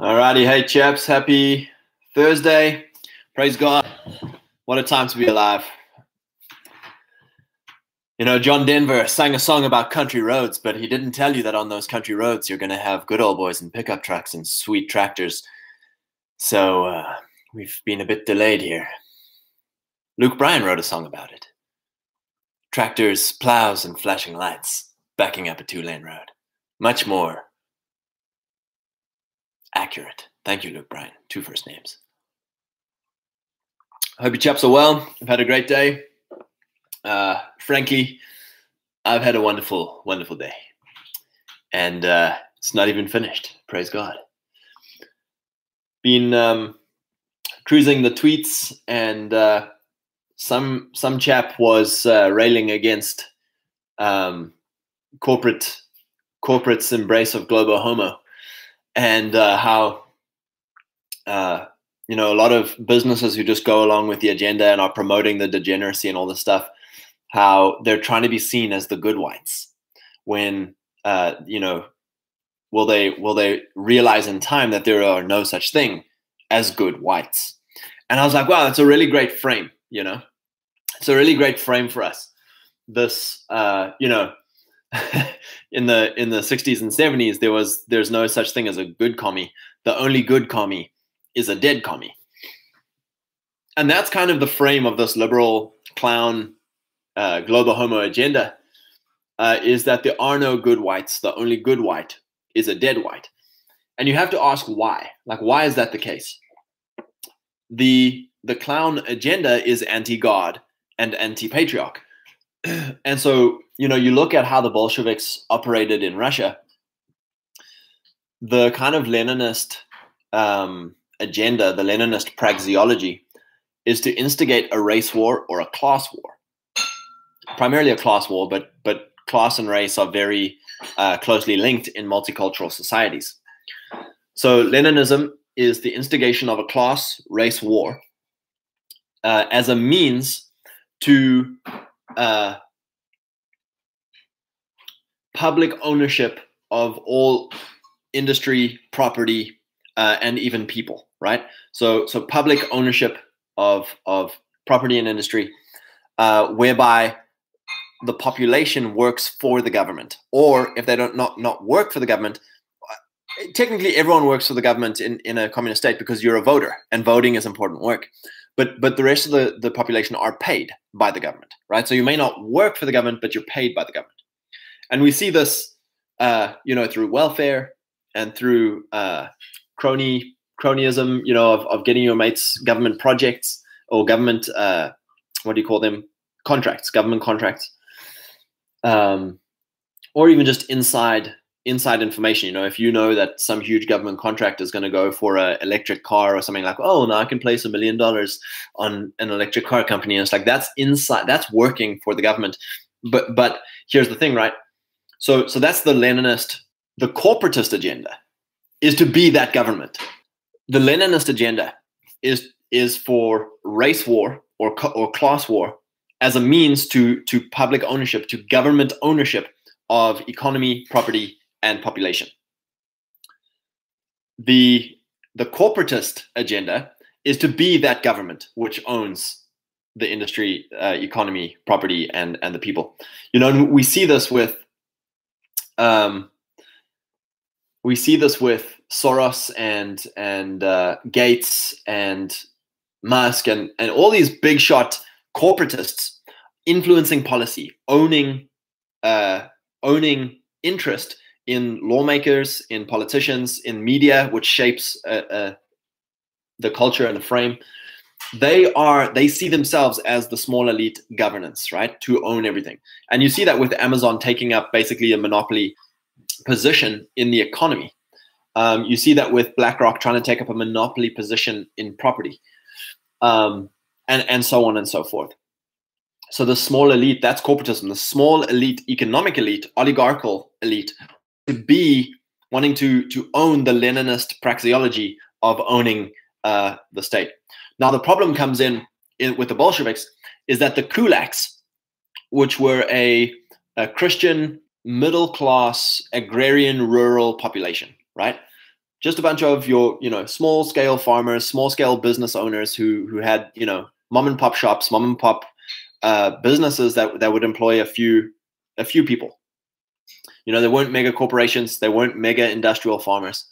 Alrighty, hey chaps, happy Thursday. Praise God. What a time to be alive. You know, John Denver sang a song about country roads, but he didn't tell you that on those country roads you're going to have good old boys and pickup trucks and sweet tractors. So uh, we've been a bit delayed here. Luke Bryan wrote a song about it. Tractors, plows, and flashing lights backing up a two lane road. Much more accurate. Thank you, Luke Bryan. Two first names. I hope you chaps are well. I've had a great day. Uh, frankly, I've had a wonderful, wonderful day. And uh, it's not even finished. Praise God. Been um, cruising the tweets, and uh, some some chap was uh, railing against um, corporate corporate's embrace of global homo and uh, how uh, you know a lot of businesses who just go along with the agenda and are promoting the degeneracy and all this stuff how they're trying to be seen as the good whites when uh, you know will they will they realize in time that there are no such thing as good whites? And i was like wow that's a really great frame you know? It's a really great frame for us. This uh, you know in the in the 60s and 70s there was there's no such thing as a good commie. The only good commie is a dead commie. And that's kind of the frame of this liberal clown uh, global homo agenda uh, is that there are no good whites. The only good white is a dead white. And you have to ask why. Like why is that the case? The the clown agenda is anti-god and anti-patriarch and so you know you look at how the bolsheviks operated in russia. The kind of leninist um, agenda the leninist praxeology is to instigate a race war or a class war. Primarily a class war but but class and race are very uh, closely linked in multicultural societies. So leninism is the instigation of a class race war uh, as a means to uh, public ownership of all industry, property, uh, and even people. Right. So so public ownership of of property and industry, uh, whereby the population works for the government, or if they don't not not work for the government, uh, technically everyone works for the government in, in a communist state because you're a voter and voting is important work but but the rest of the, the population are paid by the government right? So you may not work for the government but you're paid by the government. And we see this uh, you know through welfare and through uh, crony cronyism you know of, of getting your mates government projects or government uh, what do you call them? Contracts government contracts. Um, or even just inside inside information. You know, if you know that some huge government contract is going to go for an electric car or something like, oh, now I can place a million dollars on an electric car company, and it's like that's inside, that's working for the government. But but here's the thing, right? So so that's the Leninist, the corporatist agenda is to be that government. The Leninist agenda is is for race war or or class war as a means to to public ownership, to government ownership of economy, property, and population. The, the corporatist agenda is to be that government which owns the industry, uh, economy, property, and, and the people. You know, we see this with um, we see this with Soros and and uh, Gates and Musk and and all these big shot corporatists influencing policy, owning uh, owning interest in lawmakers, in politicians, in media, which shapes uh, uh, the culture and the frame. They are they see themselves as the small elite governance, right, to own everything. And you see that with Amazon taking up basically a monopoly position in the economy. Um, you see that with BlackRock trying to take up a monopoly position in property, um, and and so on and so forth. So the small elite, that's corporatism. The small elite, economic elite, oligarchical elite, to be wanting to to own the Leninist praxeology of owning uh, the state. Now the problem comes in, in with the Bolsheviks is that the kulaks, which were a, a Christian middle class agrarian rural population, right? just a bunch of your you know small scale farmers small scale business owners who who had you know mom and pop shops mom and pop uh, businesses that that would employ a few a few people you know they weren't mega corporations they weren't mega industrial farmers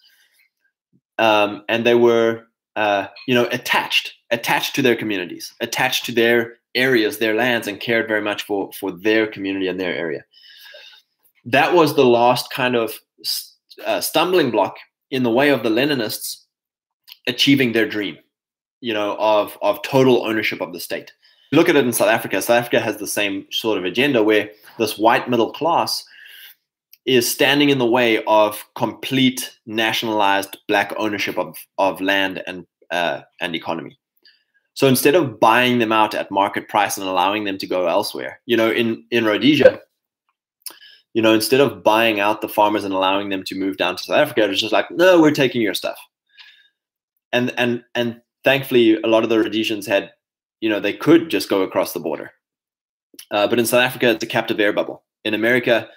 um, and they were uh, you know attached attached to their communities attached to their areas their lands and cared very much for for their community and their area that was the last kind of uh, stumbling block in the way of the Leninists achieving their dream, you know, of of total ownership of the state. Look at it in South Africa. South Africa has the same sort of agenda where this white middle class is standing in the way of complete nationalized black ownership of, of land and uh, and economy. So instead of buying them out at market price and allowing them to go elsewhere, you know, in in Rhodesia, you know, instead of buying out the farmers and allowing them to move down to South Africa, it was just like, no, we're taking your stuff. And and and thankfully, a lot of the Rhodesians had, you know, they could just go across the border. Uh, but in South Africa, it's a captive air bubble. In America,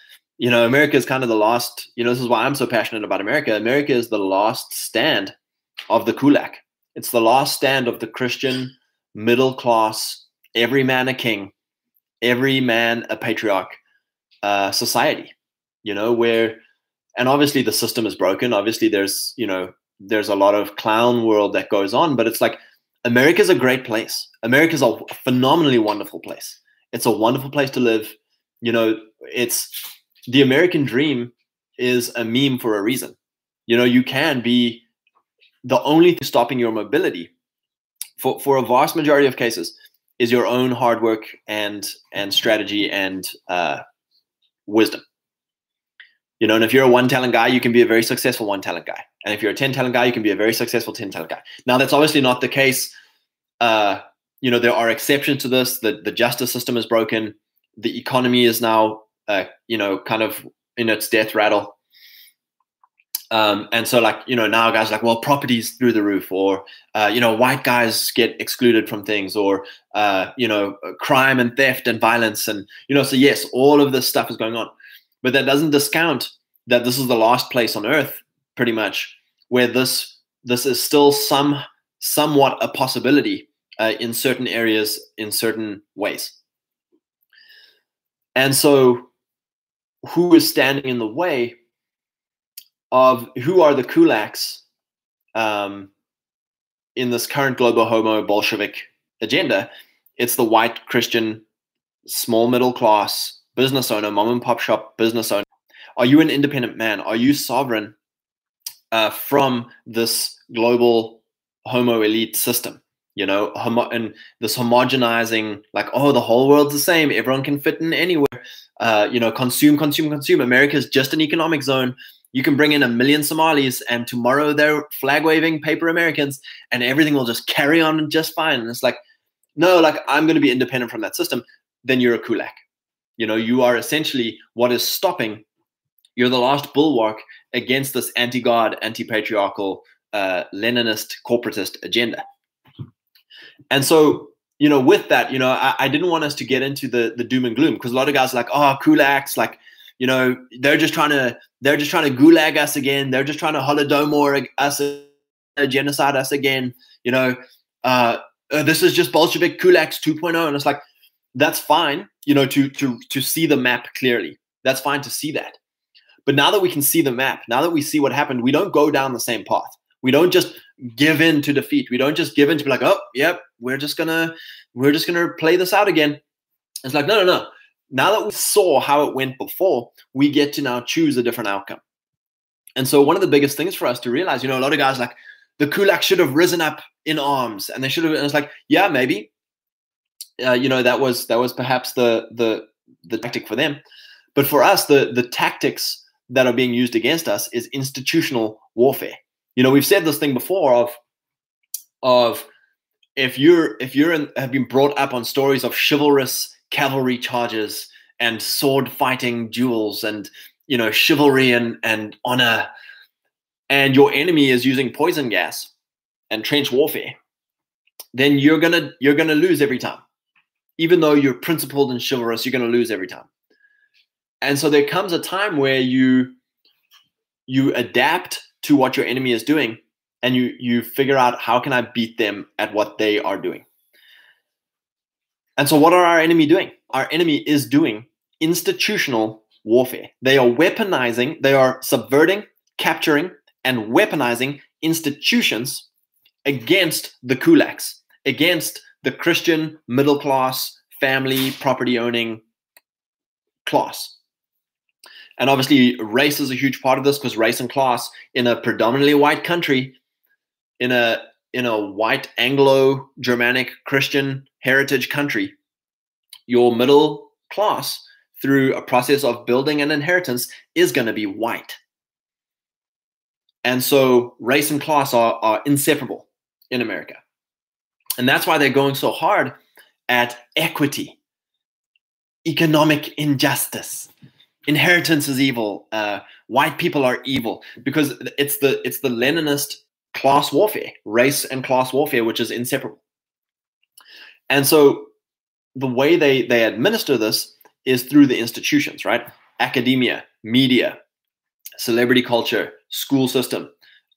you know, America is kind of the last. You know, this is why I'm so passionate about America. America is the last stand of the kulak. It's the last stand of the Christian middle class, every man a king, every man a patriarch uh, society, you know, where, and obviously the system is broken. Obviously, there's, you know, there's a lot of clown world that goes on, but it's like America's a great place. America's a phenomenally wonderful place. It's a wonderful place to live. You know, it's the American dream is a meme for a reason. You know, you can be the only thing stopping your mobility for, for a vast majority of cases is your own hard work and and strategy and uh, wisdom. You know, and if you're a one talent guy, you can be a very successful one talent guy. And if you're a 10 talent guy, you can be a very successful 10 talent guy. Now, that's obviously not the case. Uh, you know, there are exceptions to this. The, the justice system is broken. The economy is now, uh, you know, kind of in its death rattle. Um, and so, like, you know, now guys like, well, properties through the roof, or, uh, you know, white guys get excluded from things, or, uh, you know, crime and theft and violence. And, you know, so yes, all of this stuff is going on. But that doesn't discount that this is the last place on earth, pretty much, where this this is still some somewhat a possibility uh, in certain areas, in certain ways. And so, who is standing in the way? of who are the kulaks um, in this current global homo Bolshevik agenda. It's the white Christian, small middle class business owner, mom and pop shop business owner. Are you an independent man? Are you sovereign uh, from this global homo elite system? You know, homo- and this homogenizing, like, oh, the whole world's the same. Everyone can fit in anywhere. Uh, you know, consume, consume, consume. America's just an economic zone you can bring in a million Somalis and tomorrow they're flag waving paper Americans and everything will just carry on just fine. And it's like, no, like I'm going to be independent from that system. Then you're a kulak. You know, you are essentially what is stopping. You're the last bulwark against this anti-God, anti-patriarchal, uh, Leninist, corporatist agenda. And so, you know, with that, you know, I, I didn't want us to get into the the doom and gloom because a lot of guys are like, oh, kulaks, like you know, they're just trying to they're just trying to gulag us again. They're just trying to holodomor us, uh, genocide us again. You know, uh, uh, this is just Bolshevik kulaks 2.0, and it's like that's fine. You know, to to to see the map clearly, that's fine to see that. But now that we can see the map, now that we see what happened, we don't go down the same path. We don't just give in to defeat. We don't just give in to be like, oh, yep, we're just gonna we're just gonna play this out again. It's like, no, no, no now that we saw how it went before, we get to now choose a different outcome. And so one of the biggest things for us to realize, you know, a lot of guys like the kulak should have risen up in arms, and they should have. And it's like, yeah, maybe, uh, you know, that was that was perhaps the the the tactic for them, but for us, the the tactics that are being used against us is institutional warfare. You know, we've said this thing before of of if you're if you're in, have been brought up on stories of chivalrous cavalry charges and sword fighting duels and you know chivalry and and honor and your enemy is using poison gas and trench warfare then you're gonna you're gonna lose every time. Even though you're principled and chivalrous you're gonna lose every time. And so there comes a time where you you adapt to what your enemy is doing and you you figure out how can I beat them at what they are doing. And so what are our enemy doing? Our enemy is doing institutional warfare. They are weaponizing, they are subverting, capturing and weaponizing institutions against the kulaks, against the Christian middle class, family, property owning class. And obviously, race is a huge part of this because race and class in a predominantly white country, in a in a white Anglo Germanic Christian heritage country, your middle class through a process of building an inheritance is going to be white. And so race and class are, are inseparable in America. And that's why they're going so hard at equity, economic injustice. Inheritance is evil. Uh, white people are evil because it's the it's the Leninist class warfare, race and class warfare, which is inseparable. And so the way they they administer this is through the institutions, right? Academia, media, celebrity culture, school system,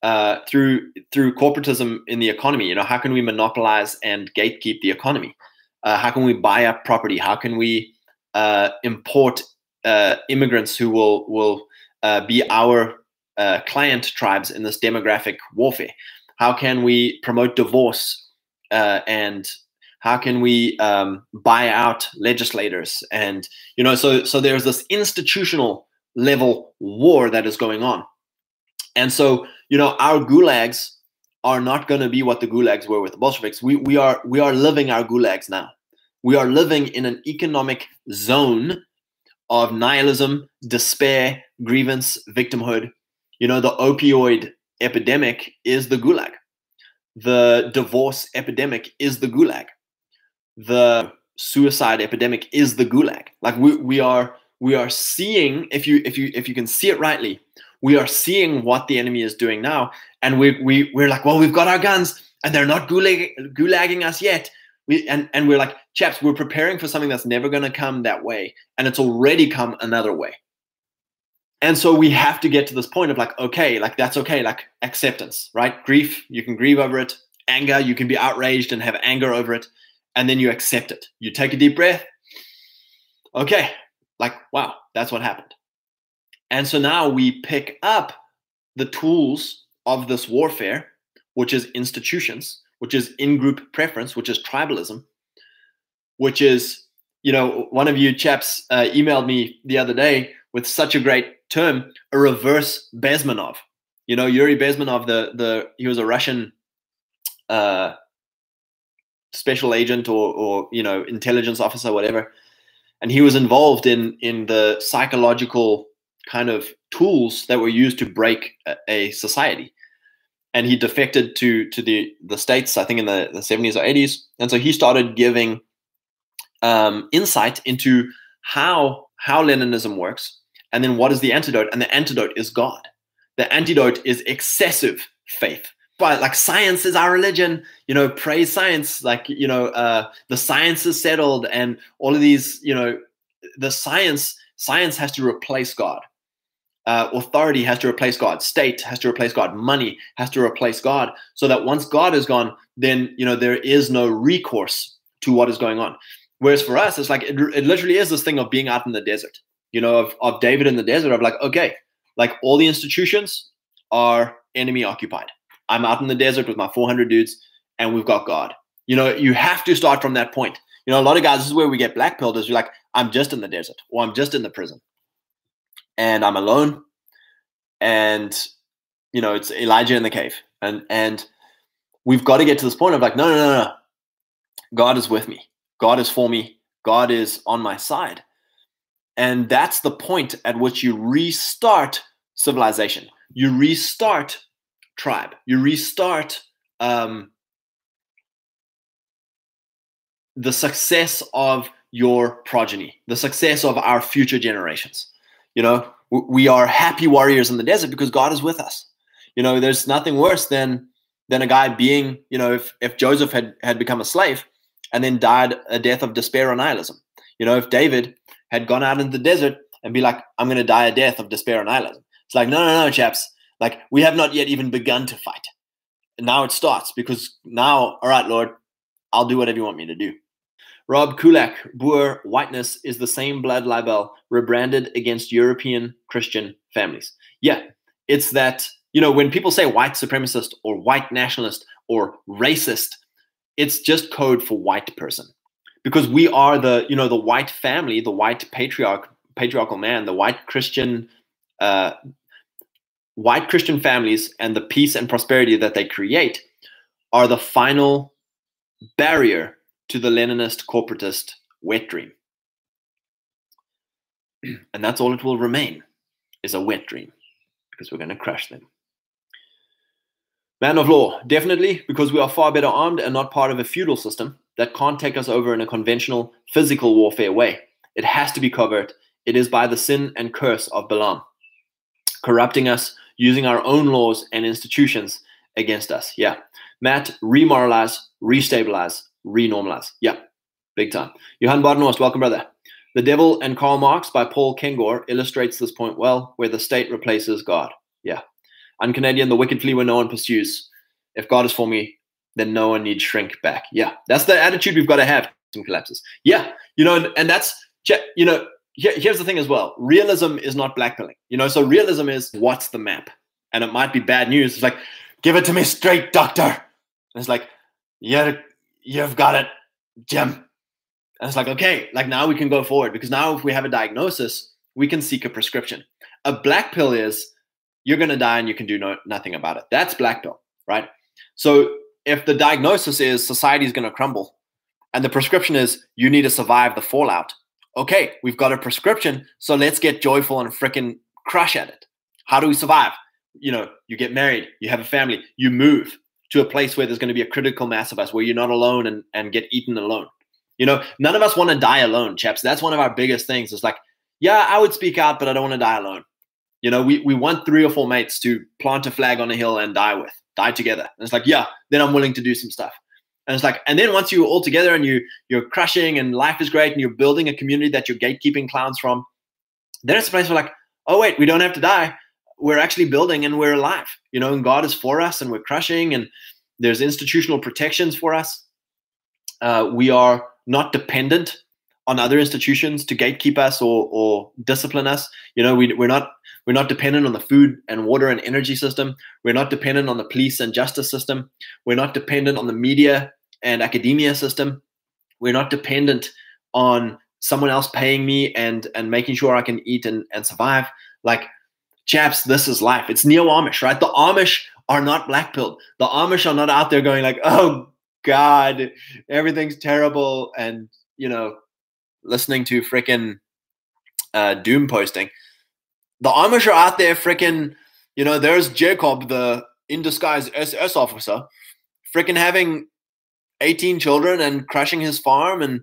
uh, through through corporatism in the economy. You know, how can we monopolize and gatekeep the economy? Uh, how can we buy up property? How can we uh, import uh, immigrants who will will uh, be our uh, client tribes in this demographic warfare? How can we promote divorce and how can we um, buy out legislators and you know so so there's this institutional level war that is going on and so, you know, our gulags are not going to be what the gulags were with the Bolsheviks. We, we are we are living our gulags now. We are living in an economic zone of nihilism, despair, grievance, victimhood. You know, the opioid epidemic is the gulag. The divorce epidemic is the gulag. The suicide epidemic is the gulag. Like we, we are we are seeing if you if you if you can see it rightly, we are seeing what the enemy is doing now, and we we we're like, well, we've got our guns, and they're not gulag, gulagging us yet. We and and we're like, chaps, we're preparing for something that's never going to come that way, and it's already come another way. And so we have to get to this point of like, okay, like that's okay, like acceptance, right? Grief, you can grieve over it. Anger, you can be outraged and have anger over it, and then you accept it. You take a deep breath. Okay, like wow, that's what happened. And so now we pick up the tools of this warfare, which is institutions, which is in group preference, which is tribalism, which is, you know, one of you chaps uh, emailed me the other day with such a great term, a reverse Bezmenov. You know, Yuri Bezmenov, the the he was a Russian uh, special agent or or you know intelligence officer, whatever, and he was involved in in the psychological kind of tools that were used to break a, a society. And he defected to to the the states, I think, in the, the 70s or 80s. And so he started giving um, insight into how how Leninism works, and then what is the antidote? And the antidote is God. The antidote is excessive faith. But like science is our religion, you know, praise science. Like you know, uh, the science is settled, and all of these, you know, the science science has to replace God uh, authority has to replace God, state has to replace God, money has to replace God, so that once God is gone, then you know there is no recourse to what is going on. Whereas for us, it's like it, it literally is this thing of being out in the desert, you know, of, of David in the desert, of like, okay, like all the institutions are enemy occupied. I'm out in the desert with my 400 dudes, and we've got God. You know, you have to start from that point. You know, a lot of guys, this is where we get black pilled, is you're like, I'm just in the desert, or I'm just in the prison and I'm alone, and you know it's Elijah in the cave, and and we've got to get to this point of like, no, no, no, no, God is with me, God is for me, God is on my side, and that's the point at which you restart civilization, you restart tribe, you restart um, the success of your progeny, the success of our future generations. You know, we are happy warriors in the desert because God is with us. You know, there's nothing worse than than a guy being, you know, if if Joseph had had become a slave and then died a death of despair or nihilism. You know, if David had gone out into the desert and be like, I'm to die a death of despair or nihilism. It's like, no, no, no, chaps. Like we have not yet even begun to fight. And now it starts because now, all right, Lord, I'll do whatever you want me to do. Rob Kulak, Boer whiteness is the same blood libel rebranded against European Christian families. Yeah, it's that, you know, when people say white supremacist or white nationalist or racist, it's just code for white person. Because we are the, you know, the white family, the white patriarch, patriarchal man, the white Christian, uh, white Christian families and the peace and prosperity that they create are the final barrier to the Leninist corporatist wet dream. And that's all it will remain is a wet dream because we're going to crush them. Man of law, definitely, because we are far better armed and not part of a feudal system that can't take us over in a conventional physical warfare way. It has to be covert. It is by the sin and curse of Balaam, corrupting us, using our own laws and institutions against us. Yeah. Matt, remoralize, restabilize, renormalize. Yeah, big time. Johan Barnost, welcome, brother. The Devil and Karl Marx by Paul Kengor illustrates this point well, where the state replaces God. Yeah. Un-Canadian, the wicked flee when no one pursues. If God is for me, then no one need shrink back. Yeah, that's the attitude we've got to have. Some collapses. Yeah, you know, and, and that's you know. Here, here's the thing as well. Realism is not blackpilling. You know, so realism is what's the map, and it might be bad news. It's like, give it to me straight, doctor. And it's like, yeah, you've got it, Jim. And it's like, okay, like now we can go forward because now if we have a diagnosis, we can seek a prescription. A black pill is you're going to die and you can do no, nothing about it. That's black pill, right? So if the diagnosis is society is going to crumble and the prescription is you need to survive the fallout, okay, we've got a prescription. So let's get joyful and freaking crush at it. How do we survive? You know, you get married, you have a family, you move, to a place where there's going to be a critical mass of us where you're not alone and, and get eaten alone. You know, none of us want to die alone, chaps. That's one of our biggest things. It's like, yeah, I would speak out, but I don't want to die alone. You know, we, we want three or four mates to plant a flag on a hill and die with, die together. And it's like, yeah, then I'm willing to do some stuff. And it's like, and then once you're all together and you you're crushing and life is great and you're building a community that you're gatekeeping clowns from, then it's a place where like, oh wait, we don't have to die we're actually building and we're alive, you know, and God is for us and we're crushing and there's institutional protections for us. Uh, we are not dependent on other institutions to gatekeep us or, or discipline us. You know, we, we're not we're not dependent on the food and water and energy system. We're not dependent on the police and justice system. We're not dependent on the media and academia system. We're not dependent on someone else paying me and and making sure I can eat and, and survive. Like chaps, this is life. It's neo Amish, right? The Amish are not black pilled. The Amish are not out there going like, oh God, everything's terrible, and you know, listening to freaking uh, doom posting. The Amish are out there freaking, you know, there's Jacob, the in disguise SS officer, freaking having 18 children and crushing his farm and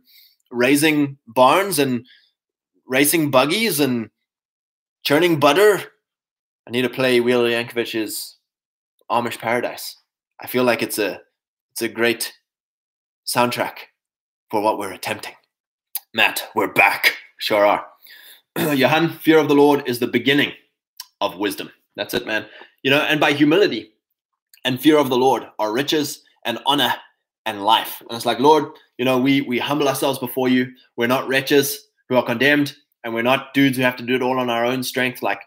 raising barns and racing buggies and churning butter I need to play Weird Yankovic's Amish Paradise. I feel like it's a it's a great soundtrack for what we're attempting. Matt, we're back. Sure are. Johan, fear of the Lord is the beginning of wisdom. That's it, man. You know, and by humility and fear of the Lord are riches and honor and life. And it's like, Lord, you know, we we humble ourselves before you. We're not wretches who are condemned, and we're not dudes who have to do it all on our own strength. Like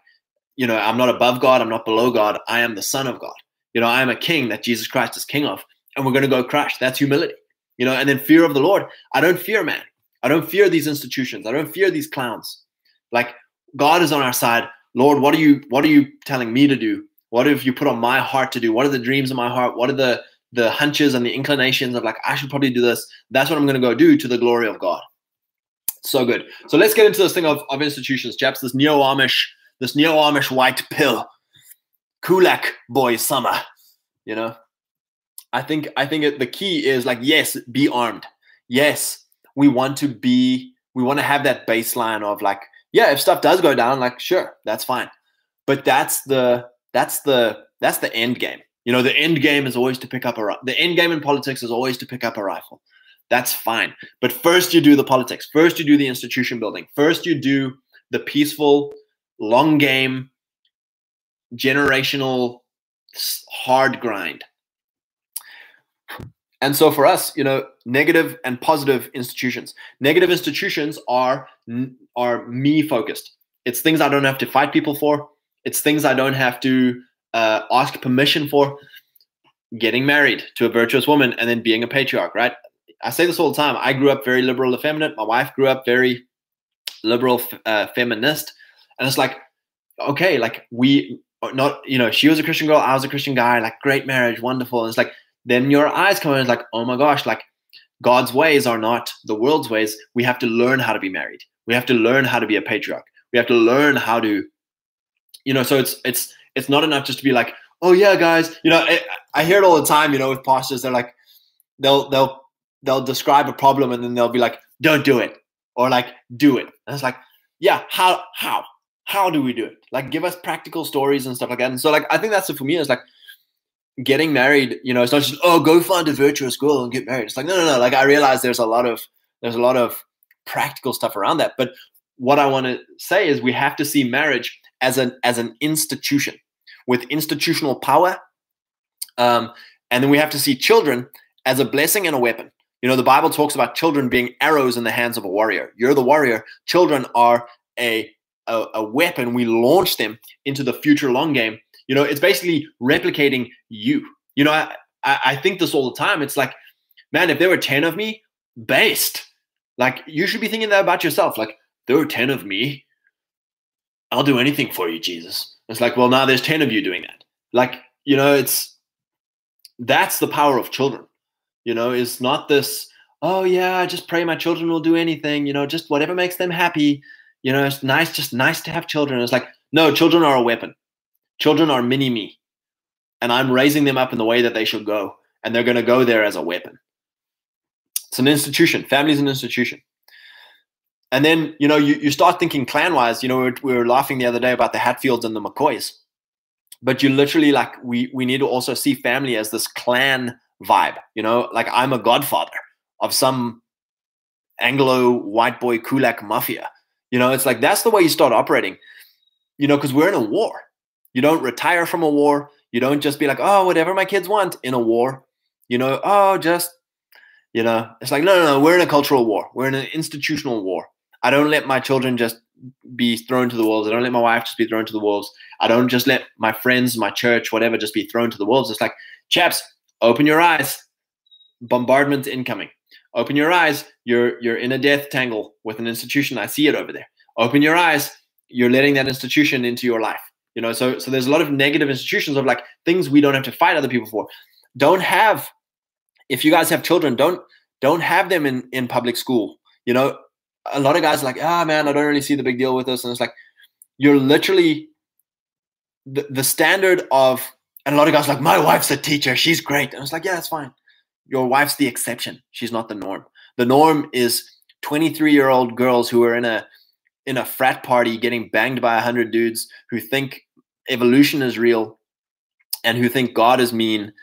you know, I'm not above God, I'm not below God, I am the Son of God. You know, I am a king that Jesus Christ is king of, and we're going to go crush. That's humility. You know, and then fear of the Lord. I don't fear man. I don't fear these institutions. I don't fear these clowns. Like God is on our side. Lord, what are you what are you telling me to do? What have you put on my heart to do? What are the dreams of my heart? What are the the hunches and the inclinations of like I should probably do this? That's what I'm going to go do to the glory of God. So good. So let's get into this thing of, of institutions, chaps. This neo Amish this neo Amish white pill, Kulak boy summer. You know, I think I think it, the key is like yes, be armed. Yes, we want to be. We want to have that baseline of like, yeah, if stuff does go down, like sure, that's fine. But that's the that's the that's the end game. You know, the end game is always to pick up a the end game in politics is always to pick up a rifle. That's fine. But first you do the politics. First you do the institution building. First you do the peaceful long game generational hard grind. And so for us, you know, negative and positive institutions. Negative institutions are are me focused. It's things I don't have to fight people for. It's things I don't have to uh, ask permission for. Getting married to a virtuous woman and then being a patriarch, right? I say this all the time. I grew up very liberal, effeminate. My wife grew up very liberal, uh, feminist, and it's like, okay, like we not, you know, she was a Christian girl, I was a Christian guy, like great marriage, wonderful. And it's like then your eyes come in, it's like, oh my gosh, like God's ways are not the world's ways. We have to learn how to be married. We have to learn how to be a patriarch. We have to learn how to, you know. So it's it's it's not enough just to be like, oh yeah, guys. You know, I hear it all the time. You know, with pastors, they're like, they'll they'll they'll describe a problem and then they'll be like, don't do it, or like, do it. And it's like, yeah, how how how do we do it? Like, give us practical stories and stuff like that. And so, like, I think that's it for me. Is like getting married. You know, it's not just oh, go find a virtuous girl and get married. It's like no, no, no. Like, I realize there's a lot of there's a lot of practical stuff around that. But what I want to say is we have to see marriage as an as an institution with institutional power, um, and then we have to see children as a blessing and a weapon. You know, the Bible talks about children being arrows in the hands of a warrior. You're the warrior. Children are a a, a weapon. We launch them into the future long game. You know, it's basically replicating you. You know, I, I think this all the time. It's like, man, if there were 10 of me, based. Like, you should be thinking that about yourself. Like, there were 10 of me. I'll do anything for you, Jesus. It's like, well, now there's 10 of you doing that. Like, you know, it's that's the power of children. You know, is not this, oh yeah, I just pray my children will do anything, you know, just whatever makes them happy. You know, it's nice, just nice to have children. It's like, no, children are a weapon. Children are mini me. And I'm raising them up in the way that they should go. And they're going to go there as a weapon. It's an institution. Family's an institution. And then, you know, you, you start thinking clan wise. You know, we were, we were laughing the other day about the Hatfields and the McCoys. But you literally like, we, we need to also see family as this clan vibe. You know, like I'm a godfather of some Anglo white boy Kulak mafia. You know, it's like that's the way you start operating. You know, because we're in a war. You don't retire from a war. You don't just be like, oh, whatever my kids want in a war. You know, oh, just, you know, it's like, no, no, no, we're in a cultural war. We're in an institutional war. I don't let my children just be thrown to the wolves. I don't let my wife just be thrown to the wolves. I don't just let my friends, my church, whatever, just be thrown to the wolves. It's like, chaps, open your eyes. Bombardment incoming. Open your eyes. You're you're in a death tangle with an institution. I see it over there. Open your eyes. You're letting that institution into your life. You know, so so there's a lot of negative institutions of like things we don't have to fight other people for. Don't have if you guys have children, don't don't have them in in public school. You know, a lot of guys like, ah oh, man, I don't really see the big deal with this. And it's like you're literally the, the standard of and a lot of guys like, my wife's a teacher, she's great. And it's like, yeah, that's fine. Your wife's the exception. She's not the norm. The norm is 23 year old girls who are in a in a frat party getting banged by a hundred dudes who think evolution is real and who think God is mean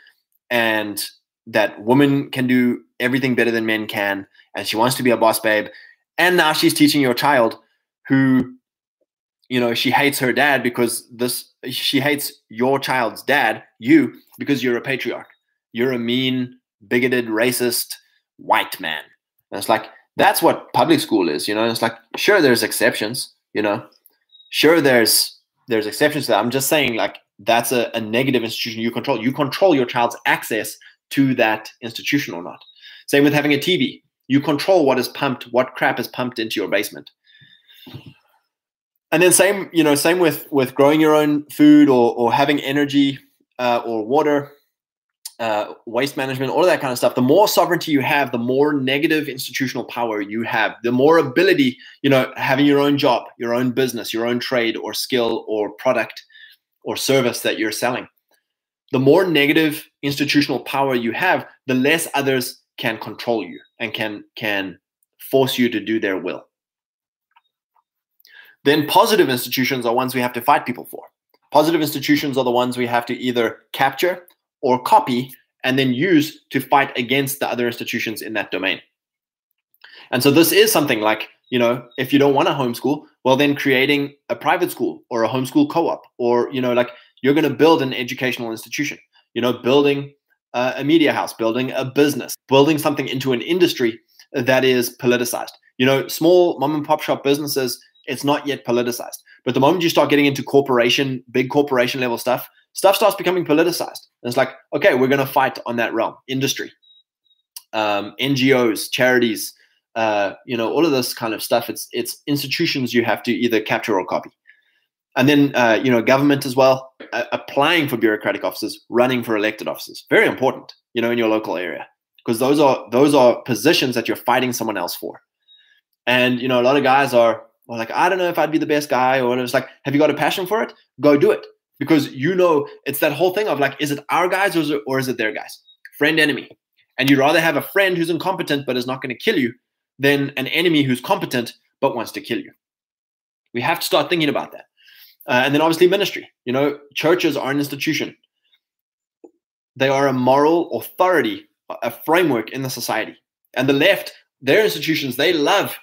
and that women can do everything better than men can and she wants to be a boss babe and now she's teaching your child who you know she hates her dad because this she hates your child's dad you because you're a patriarch you're a mean bigoted racist white man. And it's like that's what public school is you know? It's like sure there's exceptions you know? Sure there's there's exceptions to that. I'm just saying like that's a, a negative institution you control. You control your child's access to that institution or not. Same with having a tv you control what is pumped what crap is pumped into your basement. And then same you know same with with growing your own food or or having energy uh, or water uh, waste management, all of that kind of stuff, the more sovereignty you have, the more negative institutional power you have, the more ability, you know, having your own job, your own business, your own trade or skill or product or service that you're selling. The more negative institutional power you have, the less others can control you and can can force you to do their will. Then positive institutions are ones we have to fight people for. Positive institutions are the ones we have to either capture or copy and then use to fight against the other institutions in that domain. And so this is something like, you know, if you don't want to homeschool, well then creating a private school or a homeschool co-op or, you know, like you're going to build an educational institution. You know, building uh, a media house, building a business, building something into an industry that is politicized. You know, small mom and pop shop businesses, it's not yet politicized. But the moment you start getting into corporation, big corporation level stuff, stuff starts becoming politicized. And it's like, okay, we're going to fight on that realm, industry, um, NGOs, charities, uh, you know, all of this kind of stuff. It's it's institutions you have to either capture or copy, and then uh, you know, government as well. Uh, applying for bureaucratic offices, running for elected offices, very important. You know, in your local area, because those are those are positions that you're fighting someone else for. And you know, a lot of guys are well, like, I don't know if I'd be the best guy, or it's like, have you got a passion for it? Go do it because you know it's that whole thing of like, is it our guys or is it, or is it their guys? Friend enemy, and you'd rather have a friend who's incompetent but is not going to kill you than an enemy who's competent but wants to kill you. We have to start thinking about that. Uh, and then obviously ministry. You know, churches are an institution. They are a moral authority, a framework in the society. And the left, their institutions, they love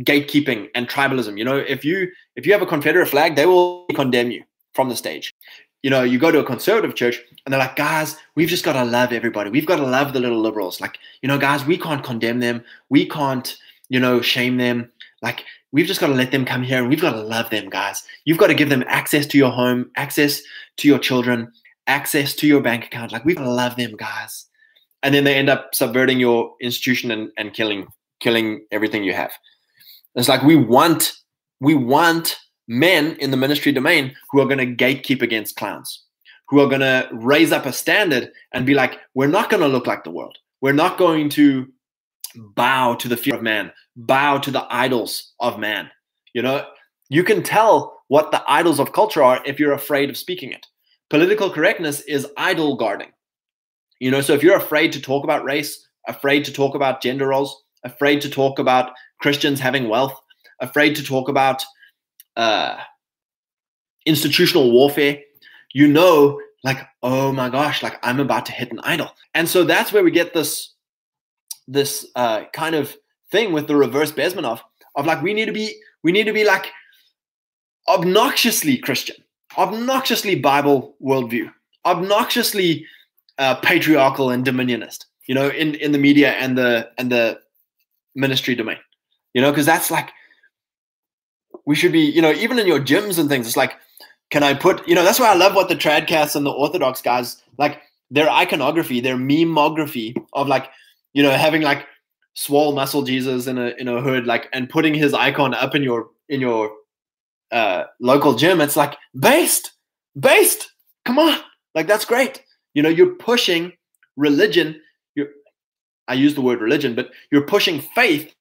gatekeeping and tribalism. You know, if you if you have a Confederate flag, they will condemn you from the stage. You know, you go to a conservative church and they're like, guys, we've just got to love everybody. We've got to love the little liberals. Like, you know, guys, we can't condemn them. We can't, you know, shame them. Like, we've just got to let them come here and we've got to love them, guys. You've got to give them access to your home, access to your children, access to your bank account. Like, we've got to love them, guys. And then they end up subverting your institution and, and killing killing everything you have. It's like we want we want men in the ministry domain who are going to gatekeep against clowns, who are going to raise up a standard and be like, we're not going to look like the world. We're not going to bow to the fear of man, bow to the idols of man. You know, you can tell what the idols of culture are if you're afraid of speaking it. Political correctness is idol guarding. You know, so if you're afraid to talk about race, afraid to talk about gender roles, afraid to talk about Christians having wealth, afraid to talk about uh, institutional warfare, you know, like, oh my gosh, like I'm about to hit an idol. And so that's where we get this this uh, kind of thing with the reverse Bezmenov of like we need to be we need to be like obnoxiously Christian, obnoxiously Bible worldview, obnoxiously uh, patriarchal and dominionist, you know, in in the media and the and the ministry domain, you know, because that's like we should be, you know, even in your gyms and things, it's like, can I put, you know, that's why I love what the tradcaths and the orthodox guys like their iconography, their memography of like, you know, having like swole muscle Jesus in a in a hood, like and putting his icon up in your in your uh local gym. It's like based, based. Come on. Like that's great. You know, you're pushing religion. You're I use the word religion, but you're pushing faith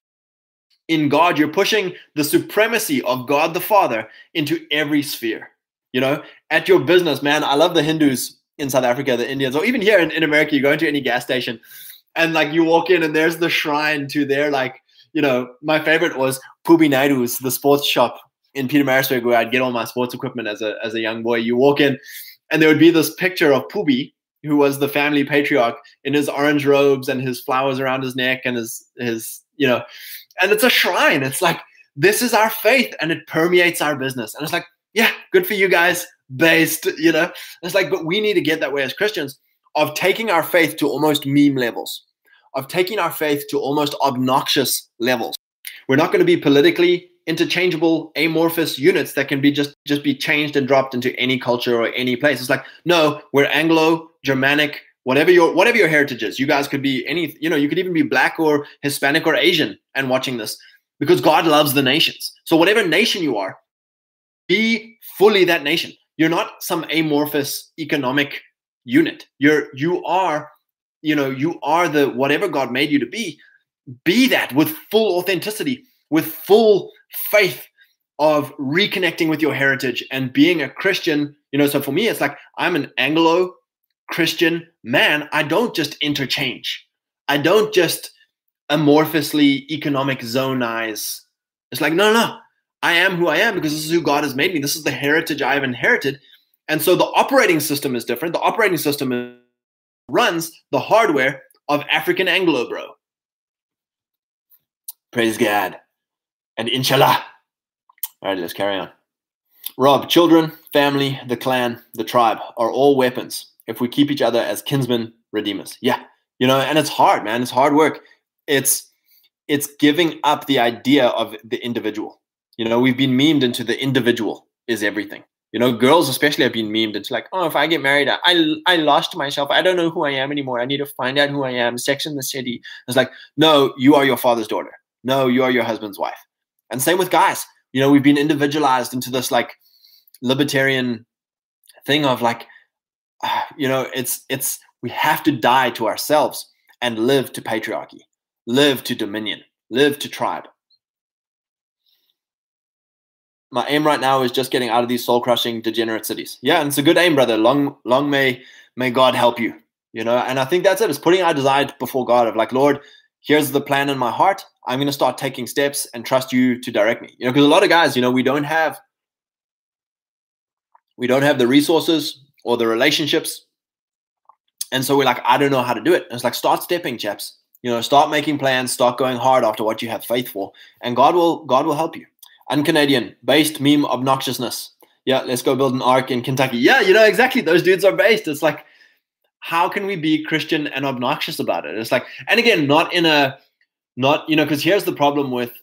in God, you're pushing the supremacy of God the Father into every sphere. You know, at your business, man, I love the Hindus in South Africa, the Indians, or even here in, in America, you go into any gas station and like you walk in and there's the shrine to their like, you know, my favorite was Pubi Naidu's, the sports shop in Pietermaritzburg where I'd get all my sports equipment as a as a young boy. You walk in and there would be this picture of Pubi, who was the family patriarch in his orange robes and his flowers around his neck and his his, you know, and it's a shrine. It's like this is our faith, and it permeates our business. And it's like, yeah, good for you guys. Based, you know. It's like, but we need to get that way as Christians of taking our faith to almost meme levels, of taking our faith to almost obnoxious levels. We're not going to be politically interchangeable amorphous units that can be just just be changed and dropped into any culture or any place. It's like, no, we're Anglo, Germanic, whatever your whatever your heritage is you guys could be any you know you could even be black or hispanic or asian and watching this because god loves the nations. So whatever nation you are be fully that nation. You're not some amorphous economic unit. You're you are you know you are the whatever god made you to be. Be that with full authenticity with full faith of reconnecting with your heritage and being a christian. You know so for me it's like i'm an anglo Christian man, I don't just interchange. I don't just amorphously economic zonize. It's like, no, no, I am who I am because this is who God has made me. This is the heritage I have inherited. And so the operating system is different. The operating system runs the hardware of African Anglo, bro. Praise God. And inshallah. All right, let's carry on. Rob, children, family, the clan, the tribe are all weapons if we keep each other as kinsmen redeemers. Yeah. You know, and it's hard, man. It's hard work. It's it's giving up the idea of the individual. You know, we've been memed into the individual is everything. You know, girls especially have been memed. It's like, oh, if I get married, I I lost myself. I don't know who I am anymore. I need to find out who I am. Sex in the city. It's like, no, you are your father's daughter. No, you are your husband's wife. And same with guys. You know, we've been individualized into this like libertarian thing of like, you know, it's it's we have to die to ourselves and live to patriarchy, live to dominion, live to tribe. My aim right now is just getting out of these soul crushing degenerate cities. Yeah, and it's a good aim, brother. Long long may may God help you. You know, and I think that's it. It's putting our desire before God of like, Lord, here's the plan in my heart. I'm going to start taking steps and trust you to direct me. You know, because a lot of guys, you know, we don't have we don't have the resources or the relationships. And so we're like, I don't know how to do it. And it's like, start stepping, chaps. You know, start making plans, start going hard after what you have faith for, and God will God will help you. Uncanadian, based meme obnoxiousness. Yeah, let's go build an ark in Kentucky. Yeah, you know exactly. Those dudes are based. It's like, how can we be Christian and obnoxious about it? It's like, and again, not in a, not you know, because here's the problem with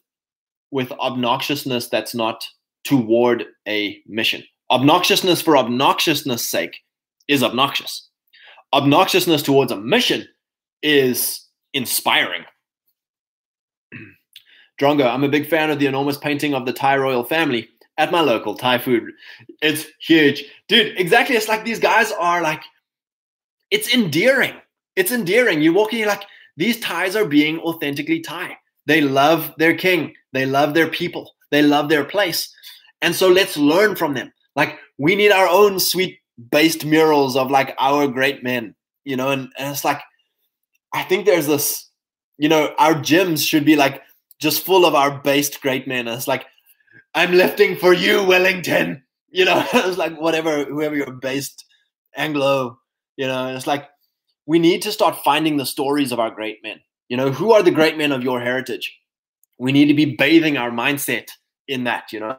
with obnoxiousness that's not toward a mission obnoxiousness for obnoxiousness sake is obnoxious. Obnoxiousness towards a mission is inspiring. Drongo, I'm a big fan of the enormous painting of the Thai royal family at my local Thai food. It's huge. Dude, exactly. It's like these guys are like, it's endearing. It's endearing. You walk in, you're like, these Thais are being authentically Thai. They love their king. They love their people. They love their place. And so let's learn from them. Like we need our own sweet based murals of like our great men, you know, and, and it's like I think there's this, you know, our gyms should be like just full of our based great men. And it's like, I'm lifting for you, Wellington. You know, it's like whatever, whoever you're based Anglo, you know, it's like we need to start finding the stories of our great men. You know, who are the great men of your heritage? We need to be bathing our mindset in that, you know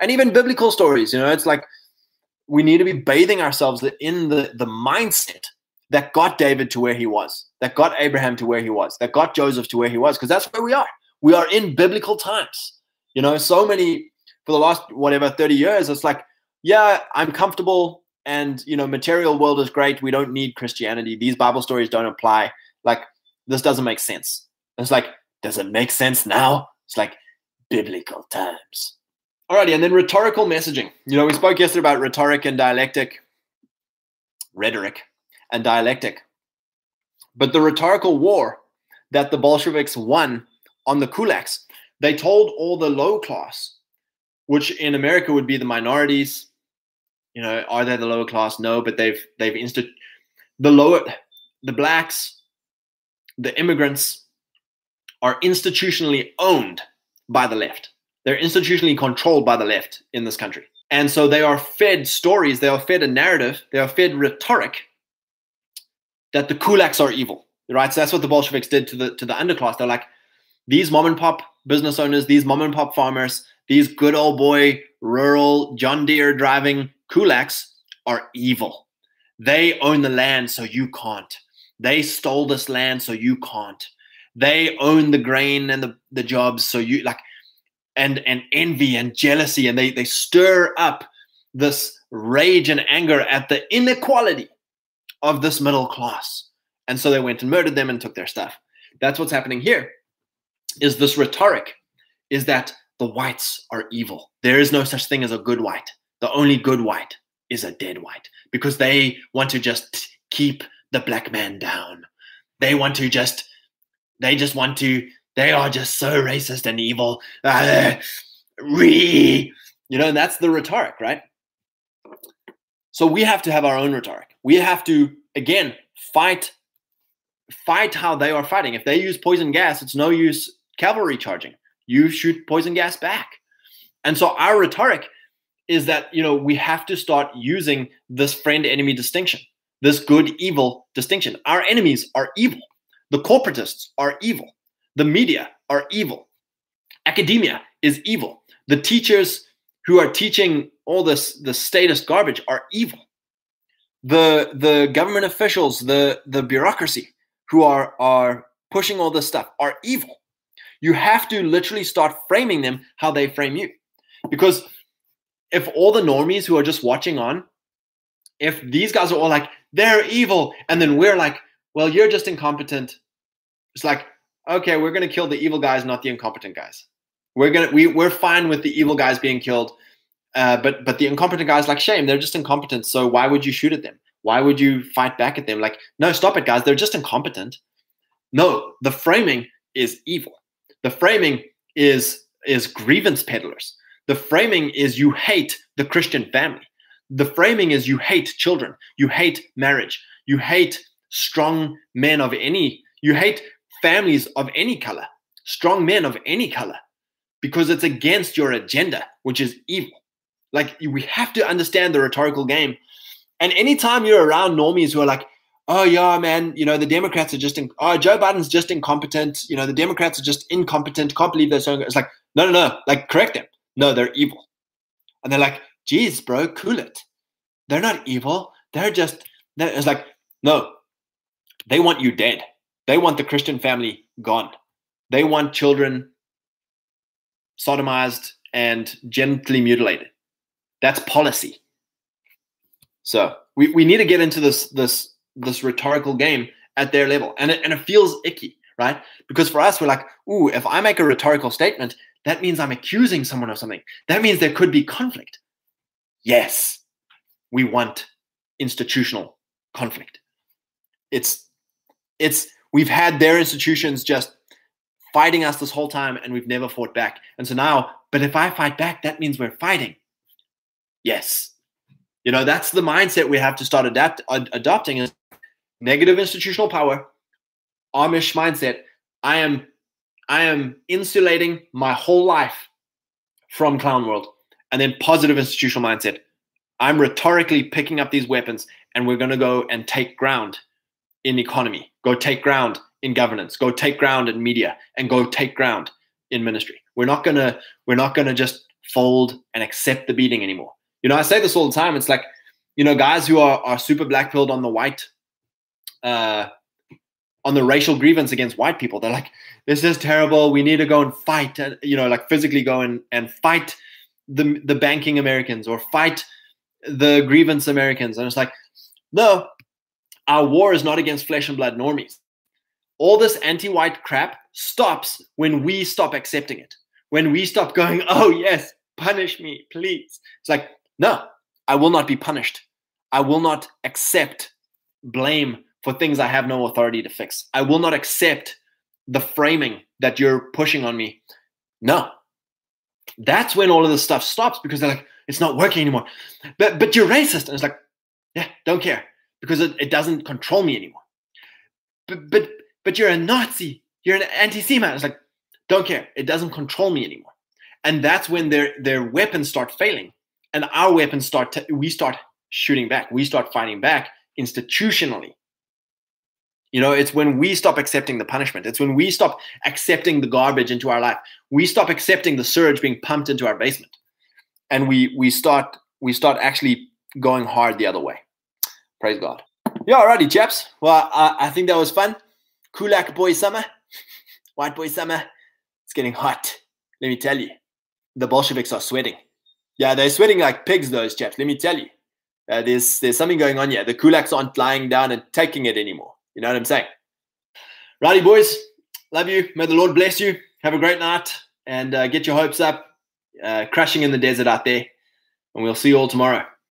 and even biblical stories. You know, it's like we need to be bathing ourselves in the, the mindset that got David to where he was, that got Abraham to where he was, that got Joseph to where he was, because that's where we are. We are in biblical times. You know, so many for the last whatever 30 years, it's like, yeah, I'm comfortable and you know, material world is great. We don't need Christianity. These Bible stories don't apply. Like, this doesn't make sense. It's like, does it make sense now? It's like biblical times. Alrighty, and then rhetorical messaging. You know, we spoke yesterday about rhetoric and dialectic, rhetoric and dialectic. But the rhetorical war that the Bolsheviks won on the kulaks, they told all the low class, which in America would be the minorities. You know, are they the lower class? No, but they've they've insta- the lower the blacks, the immigrants are institutionally owned by the left they're institutionally controlled by the left in this country. And so they are fed stories, they are fed a narrative, they are fed rhetoric that the kulaks are evil. Right? So that's what the Bolsheviks did to the to the underclass. They're like, these mom and pop business owners, these mom and pop farmers, these good old boy rural John Deere driving kulaks are evil. They own the land, so you can't. They stole this land, so you can't. They own the grain and the, the jobs, so you like and and envy and jealousy and they they stir up this rage and anger at the inequality of this middle class. And so they went and murdered them and took their stuff. That's what's happening here is this rhetoric is that the whites are evil. There is no such thing as a good white. The only good white is a dead white because they want to just keep the black man down. They want to just they just want to they are just so racist and evil. Uh, re, you know, and that's the rhetoric, right? So we have to have our own rhetoric. We have to again fight fight how they are fighting. If they use poison gas, it's no use cavalry charging. You shoot poison gas back. And so our rhetoric is that, you know, we have to start using this friend enemy distinction, this good evil distinction. Our enemies are evil. The corporatists are evil. The media are evil. Academia is evil. The teachers who are teaching all this the status garbage are evil. The the government officials, the the bureaucracy who are are pushing all this stuff are evil. You have to literally start framing them how they frame you. Because if all the normies who are just watching on, if these guys are all like, they're evil, and then we're like, well, you're just incompetent. It's like, okay, we're gonna kill the evil guys, not the incompetent guys. We're gonna we we're fine with the evil guys being killed, uh, but but the incompetent guys like shame. They're just incompetent. So why would you shoot at them? Why would you fight back at them? Like, no, stop it, guys. They're just incompetent. No, the framing is evil. The framing is is grievance peddlers. The framing is you hate the Christian family. The framing is you hate children. You hate marriage. You hate strong men of any. You hate families of any color. Strong men of any color because it's against your agenda, which is evil. Like we have to understand the rhetorical game. And anytime you're around normies who are like, oh yeah, man, you know, the Democrats are just in, oh, Joe Biden's just incompetent. You know, the Democrats are just incompetent. Can't believe they're so it's like, no, no, no, like correct them. No, they're evil. And they're like, geez, bro, cool it. They're not evil. They're just they're, it's like, no, they want you dead. They want the Christian family gone. They want children sodomized, and gently mutilated. That's policy. So we, we need to get into this this this rhetorical game at their level. And it, and it feels icky, right? Because for us, we're like, ooh, if I make a rhetorical statement, that means I'm accusing someone of something. That means there could be conflict. Yes, we want institutional conflict. It's it's we've had their institutions just fighting us this whole time and we've never fought back. And so now, but if I fight back, that means we're fighting. Yes. You know, that's the mindset we have to start adapt, ad- adopting is negative institutional power, Amish mindset. I am I am insulating my whole life from clown world. And then positive institutional mindset. I'm rhetorically picking up these weapons and we're going to go and take ground in economy, go take ground in governance, go take ground in media, and go take ground in ministry. We're not gonna we're not gonna just fold and accept the beating anymore. You know, I say this all the time. It's like, you know, guys who are are super black pilled on the white, uh, on the racial grievance against white people. They're like, this is terrible. We need to go and fight, and you know, like physically go and and fight the the banking Americans or fight the grievance Americans. And it's like, no, our war is not against flesh and blood normies all this anti-white crap stops when we stop accepting it. When we stop going, oh yes, punish me, please. It's like, no, I will not be punished. I will not accept blame for things I have no authority to fix. I will not accept the framing that you're pushing on me. No. That's when all of this stuff stops because they're like, it's not working anymore. But but you're racist. And it's like, yeah, don't care. Because it, it doesn't control me anymore. But but but you're a Nazi. You're an anti-Semite. It's like, don't care. It doesn't control me anymore. And that's when their their weapons start failing, and our weapons start. We start shooting back. We start fighting back institutionally. You know, it's when we stop accepting the punishment. It's when we stop accepting the garbage into our life. We stop accepting the surge being pumped into our basement, and we we start we start actually going hard the other way. Praise God. Yeah, alrighty, chaps. Well, I, I think that was fun. Kulak boy summer, white boy summer. It's getting hot. Let me tell you. The Bolsheviks are sweating. Yeah, they're sweating like pigs, those chaps. Let me tell you. Uh, there's there's something going on here. The kulaks aren't lying down and taking it anymore. You know what I'm saying? Righty, boys. Love you. May the Lord bless you. Have a great night and uh, get your hopes up. Uh, crashing in the desert out there. And we'll see you all tomorrow.